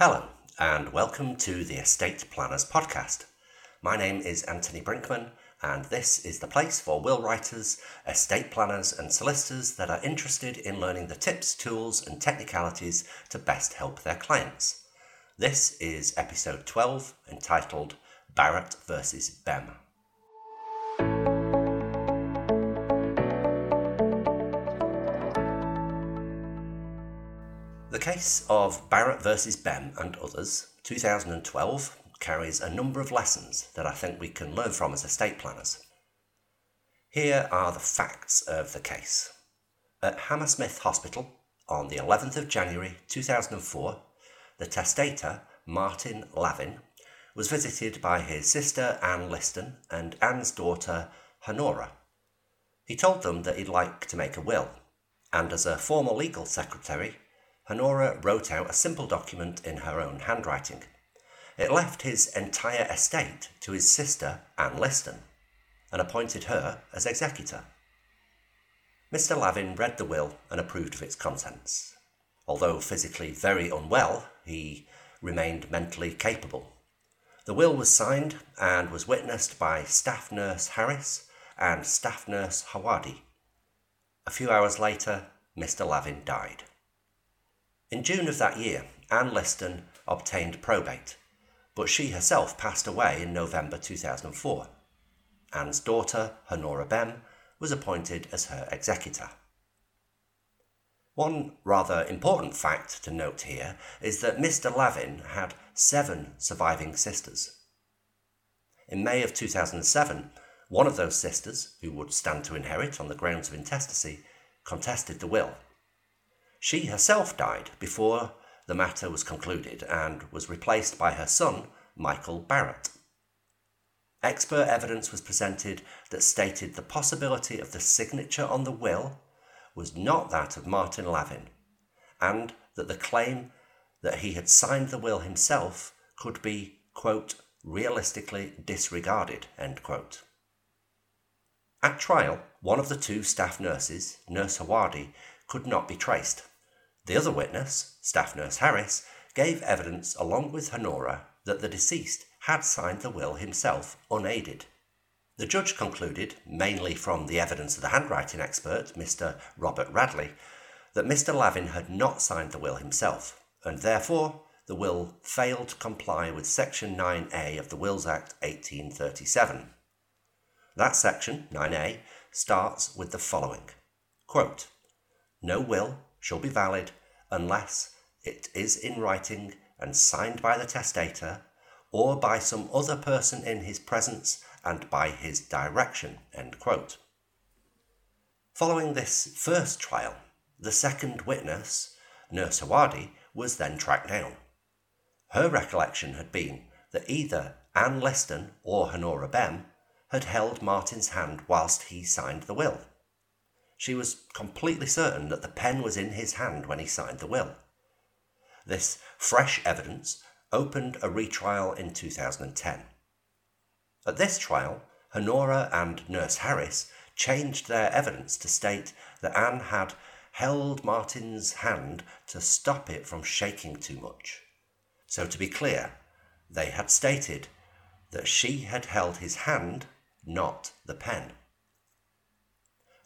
Hello, and welcome to the Estate Planners Podcast. My name is Anthony Brinkman, and this is the place for will writers, estate planners, and solicitors that are interested in learning the tips, tools, and technicalities to best help their clients. This is episode 12 entitled Barrett versus Bem. Case of Barrett versus Bem and others, 2012, carries a number of lessons that I think we can learn from as estate planners. Here are the facts of the case. At Hammersmith Hospital, on the 11th of January 2004, the testator, Martin Lavin, was visited by his sister Anne Liston and Anne's daughter Honora. He told them that he'd like to make a will, and as a former legal secretary, Honora wrote out a simple document in her own handwriting. It left his entire estate to his sister Anne Liston and appointed her as executor. Mr. Lavin read the will and approved of its contents. Although physically very unwell, he remained mentally capable. The will was signed and was witnessed by staff nurse Harris and staff nurse Hawadi. A few hours later, Mr. Lavin died. In June of that year, Anne Liston obtained probate, but she herself passed away in November 2004. Anne's daughter, Honora Bem, was appointed as her executor. One rather important fact to note here is that Mr. Lavin had seven surviving sisters. In May of 2007, one of those sisters, who would stand to inherit on the grounds of intestacy, contested the will she herself died before the matter was concluded and was replaced by her son, Michael Barrett. Expert evidence was presented that stated the possibility of the signature on the will was not that of Martin Lavin, and that the claim that he had signed the will himself could be, quote, realistically disregarded, end quote. At trial, one of the two staff nurses, Nurse Hawadi, could not be traced. The other witness, Staff Nurse Harris, gave evidence along with Honora that the deceased had signed the will himself unaided. The judge concluded, mainly from the evidence of the handwriting expert, Mr. Robert Radley, that Mr. Lavin had not signed the will himself, and therefore the will failed to comply with Section 9A of the Wills Act 1837. That section, 9A, starts with the following quote, No will shall be valid unless it is in writing and signed by the testator or by some other person in his presence and by his direction. Following this first trial, the second witness, Nurse Hawadi, was then tracked down. Her recollection had been that either Anne Liston or Honora Bem had held Martin's hand whilst he signed the will. She was completely certain that the pen was in his hand when he signed the will. This fresh evidence opened a retrial in 2010. At this trial, Honora and Nurse Harris changed their evidence to state that Anne had held Martin's hand to stop it from shaking too much. So, to be clear, they had stated that she had held his hand, not the pen.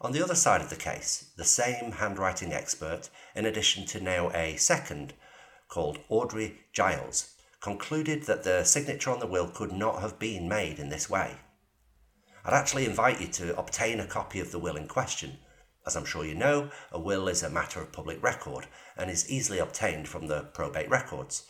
On the other side of the case, the same handwriting expert, in addition to now a second, called Audrey Giles, concluded that the signature on the will could not have been made in this way. I'd actually invite you to obtain a copy of the will in question. As I'm sure you know, a will is a matter of public record and is easily obtained from the probate records.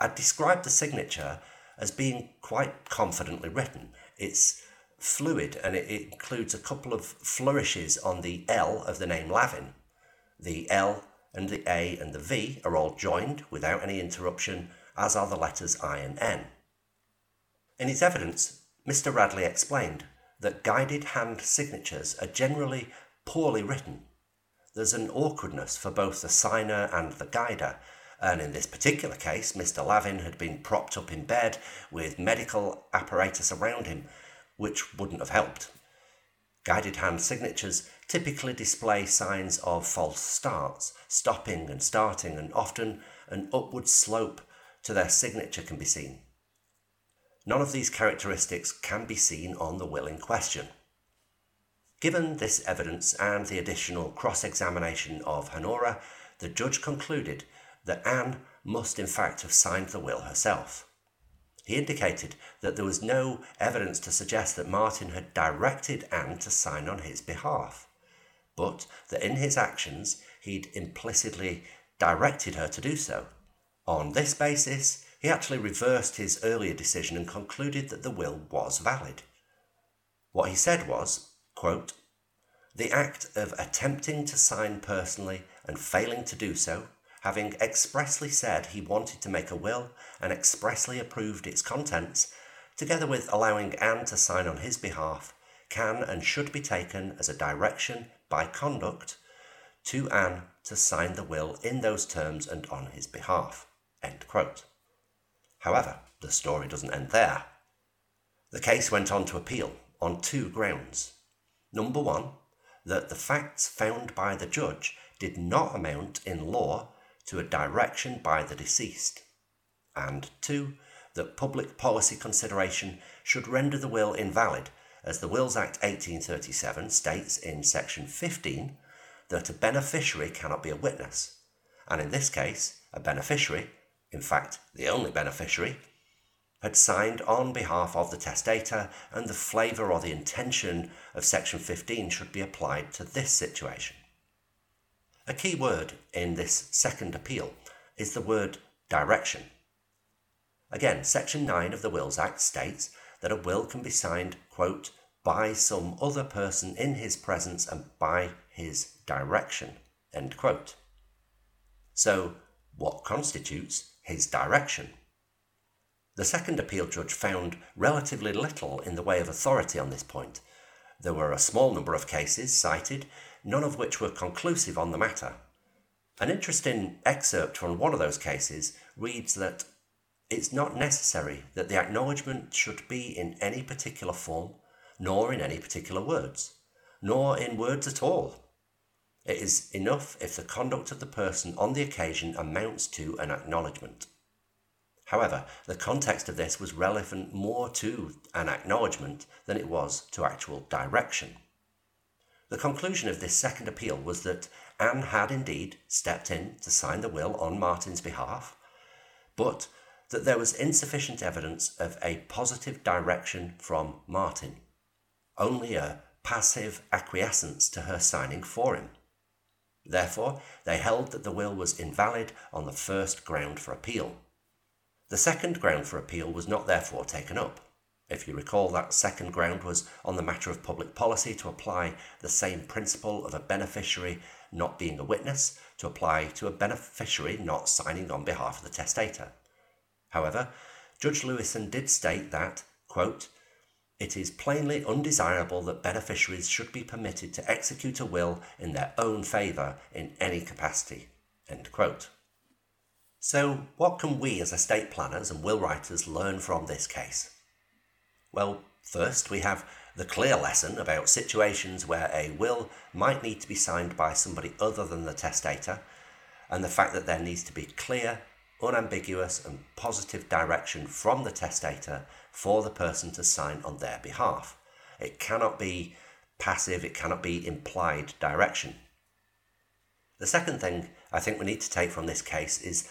I'd describe the signature as being quite confidently written. It's fluid and it, includes a couple of flourishes on the L of the name Lavin. The L and the A and the V are all joined without any interruption, as are the letters I and N. In his evidence, Mr. Radley explained that guided hand signatures are generally poorly written. There's an awkwardness for both the signer and the guider, and in this particular case, Mr. Lavin had been propped up in bed with medical apparatus around him which wouldn't have helped. Guided hand signatures typically display signs of false starts, stopping and starting, and often an upward slope to their signature can be seen. None of these characteristics can be seen on the will in question. Given this evidence and the additional cross examination of Honora, the judge concluded that Anne must in fact have signed the will herself. He indicated that there was no evidence to suggest that Martin had directed Anne to sign on his behalf, but that in his actions he'd implicitly directed her to do so. On this basis, he actually reversed his earlier decision and concluded that the will was valid. What he said was, quote, the act of attempting to sign personally and failing to do so, having expressly said he wanted to make a will and expressly approved its contents, together with allowing Anne to sign on his behalf, can and should be taken as a direction by conduct to Anne to sign the will in those terms and on his behalf. However, the story doesn't end there. The case went on to appeal on two grounds. Number one, that the facts found by the judge did not amount in law to a direction by the deceased, and two, that public policy consideration should render the will invalid, as the Wills Act 1837 states in section 15 that a beneficiary cannot be a witness, and in this case, a beneficiary, in fact the only beneficiary, had signed on behalf of the testator, and the flavour or the intention of Section 15 should be applied to this situation. A key word in this second appeal is the word direction. Again, Section 9 of the Wills Act states that a will can be signed, quote, by some other person in his presence and by his direction, end quote. So, what constitutes his direction? The second appeal judge found relatively little in the way of authority on this point. There were a small number of cases cited, none of which were conclusive on the matter. An interesting excerpt from one of those cases reads that it's not necessary that the acknowledgement should be in any particular form, nor in any particular words, nor in words at all. It is enough if the conduct of the person on the occasion amounts to an acknowledgement. However, the context of this was relevant more to an acknowledgement than it was to actual direction. The conclusion of this second appeal was that Anne had indeed stepped in to sign the will on Martin's behalf, but that there was insufficient evidence of a positive direction from Martin, only a passive acquiescence to her signing for him. Therefore, they held that the will was invalid on the first ground for appeal. The second ground for appeal was not therefore taken up. If you recall, that second ground was on the matter of public policy to apply the same principle of a beneficiary not being a witness to apply to a beneficiary not signing on behalf of the testator. However, Judge Lewison did state that, quote, it is plainly undesirable that beneficiaries should be permitted to execute a will in their own favour in any capacity. End quote. So, what can we as estate planners and will writers learn from this case? Well, first we have the clear lesson about situations where a will might need to be signed by somebody other than the testator, and the fact that there needs to be clear, unambiguous, and positive direction from the testator for the person to sign on their behalf. It cannot be passive, it cannot be implied direction. The second thing I think we need to take from this case is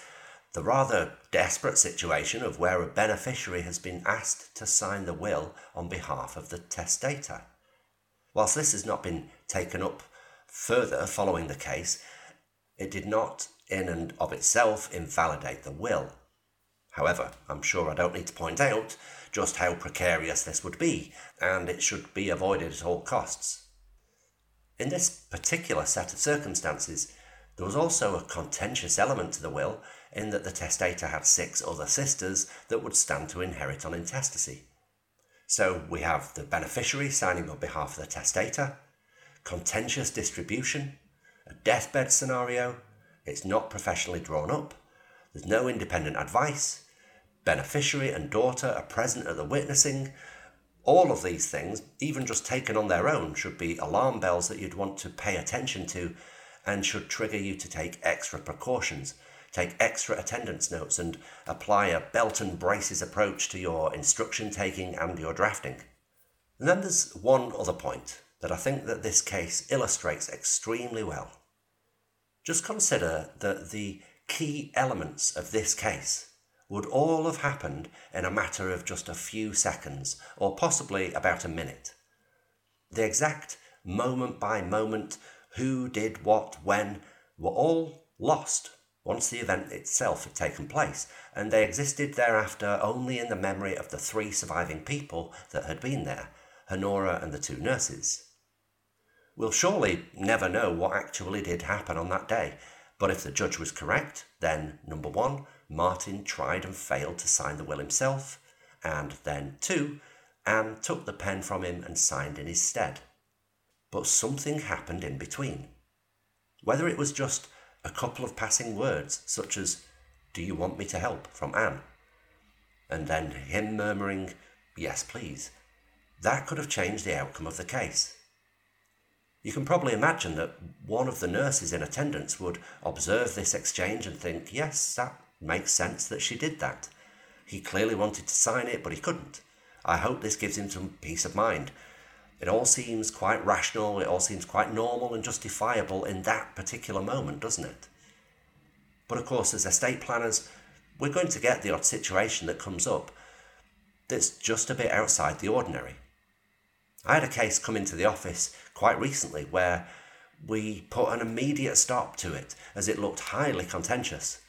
the rather desperate situation of where a beneficiary has been asked to sign the will on behalf of the testator. Whilst this has not been taken up further following the case, it did not in and of itself invalidate the will. However, I'm sure I don't need to point out just how precarious this would be, and it should be avoided at all costs. In this particular set of circumstances, there was also a contentious element to the will in that the testator had six other sisters that would stand to inherit on intestacy. So we have the beneficiary signing on behalf of the testator, contentious distribution, a deathbed scenario, it's not professionally drawn up, there's no independent advice, beneficiary and daughter are present at the witnessing. All of these things, even just taken on their own, should be alarm bells that you'd want to pay attention to and should trigger you to take extra precautions take extra attendance notes, and apply a belt and braces approach to your instruction taking and your drafting. And then there's one other point that I think that this case illustrates extremely well. Just consider that the key elements of this case would all have happened in a matter of just a few seconds, or possibly about a minute. The exact moment by moment, who did what, when, were all lost once the event itself had taken place, and they existed thereafter only in the memory of the three surviving people that had been there Honora and the two nurses. We'll surely never know what actually did happen on that day, but if the judge was correct, then number one, Martin tried and failed to sign the will himself, and then two, Anne took the pen from him and signed in his stead. But something happened in between. Whether it was just a couple of passing words, such as, Do you want me to help? from Anne, and then him murmuring, Yes, please, that could have changed the outcome of the case. You can probably imagine that one of the nurses in attendance would observe this exchange and think, yes, that makes sense that she did that. He clearly wanted to sign it, but he couldn't. I hope this gives him some peace of mind. It all seems quite rational, it all seems quite normal and justifiable in that particular moment, doesn't it? But of course, as estate planners, we're going to get the odd situation that comes up that's just a bit outside the ordinary. I had a case come into the office quite recently where we put an immediate stop to it as it looked highly contentious.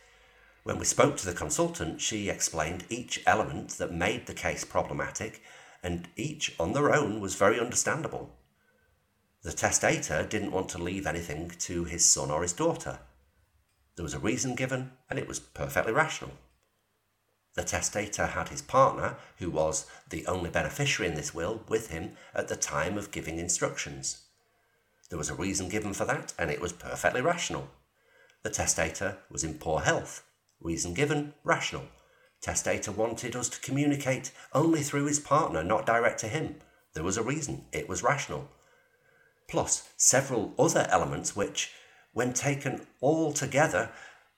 When we spoke to the consultant, she explained each element that made the case problematic, and each on their own was very understandable. The testator didn't want to leave anything to his son or his daughter. There was a reason given, and it was perfectly rational. The testator had his partner, who was the only beneficiary in this will, with him at the time of giving instructions. There was a reason given for that, and it was perfectly rational. The testator was in poor health. Reason given, rational. Testator wanted us to communicate only through his partner, not direct to him. There was a reason, it was rational. Plus, several other elements which, when taken all together,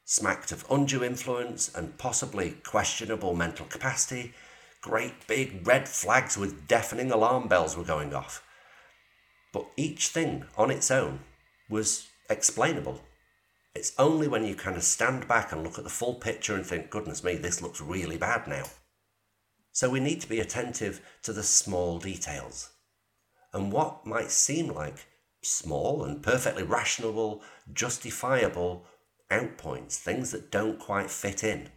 smacked of undue influence and possibly questionable mental capacity. Great big red flags with deafening alarm bells were going off. But each thing on its own was explainable. It's only when you kind of stand back and look at the full picture and think, goodness me, this looks really bad now. So we need to be attentive to the small details. And what might seem like small and perfectly rational, justifiable outpoints, things that don't quite fit in.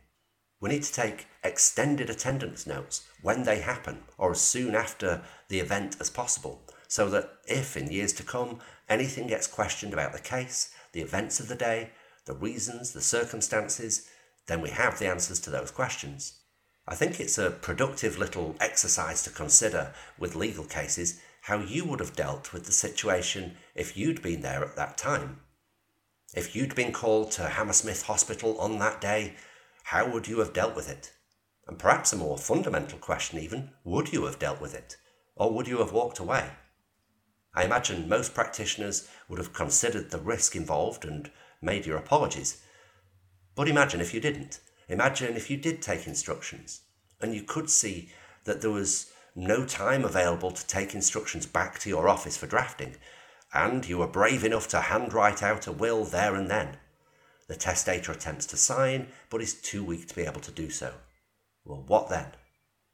We need to take extended attendance notes when they happen or as soon after the event as possible, so that if in years to come anything gets questioned about the case, the events of the day, the reasons, the circumstances, then we have the answers to those questions. I think it's a productive little exercise to consider with legal cases how you would have dealt with the situation if you'd been there at that time. If you'd been called to Hammersmith Hospital on that day, how would you have dealt with it? And perhaps a more fundamental question, even would you have dealt with it? Or would you have walked away? I imagine most practitioners would have considered the risk involved and made your apologies. But imagine if you didn't. Imagine if you did take instructions and you could see that there was no time available to take instructions back to your office for drafting and you were brave enough to handwrite out a will there and then. The testator attempts to sign, but is too weak to be able to do so. Well, what then?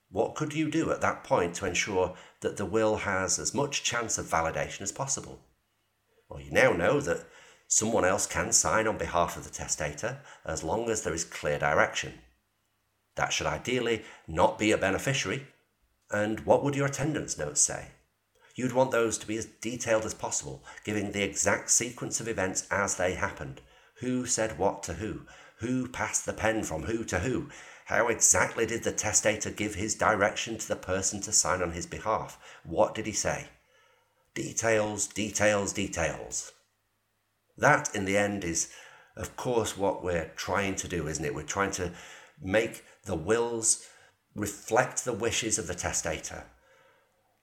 What could you do at that point to ensure that the will has as much chance of validation as possible? Well, you now know that someone else can sign on behalf of the testator as long as there is clear direction. That should ideally not be a beneficiary. And what would your attendance notes say? You'd want those to be as detailed as possible, giving the exact sequence of events as they happened. Who said what to who? Who passed the pen from who to who? How exactly did the testator give his direction to the person to sign on his behalf? What did he say? Details, details, details. That, in the end, is, of course, what we're trying to do, isn't it? We're trying to make the wills reflect the wishes of the testator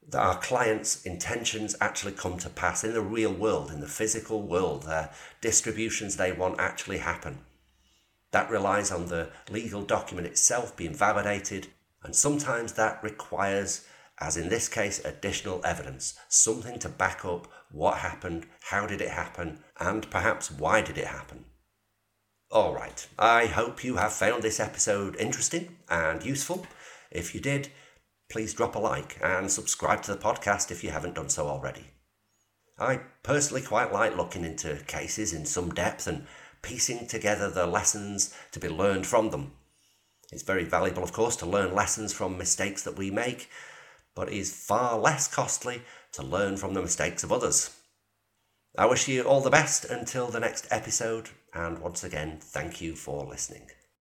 that our clients' intentions actually come to pass in the real world, in the physical world, their distributions they want actually happen. That relies on the legal document itself being validated, and sometimes that requires, as in this case, additional evidence, something to back up what happened, how did it happen, and perhaps why did it happen. Alright, I hope you have found this episode interesting and useful. If you did, please drop a like and subscribe to the podcast if you haven't done so already. I personally quite like looking into cases in some depth and piecing together the lessons to be learned from them. It's very valuable, of course, to learn lessons from mistakes that we make, but it is far less costly to learn from the mistakes of others. I wish you all the best until the next episode, and once again, thank you for listening.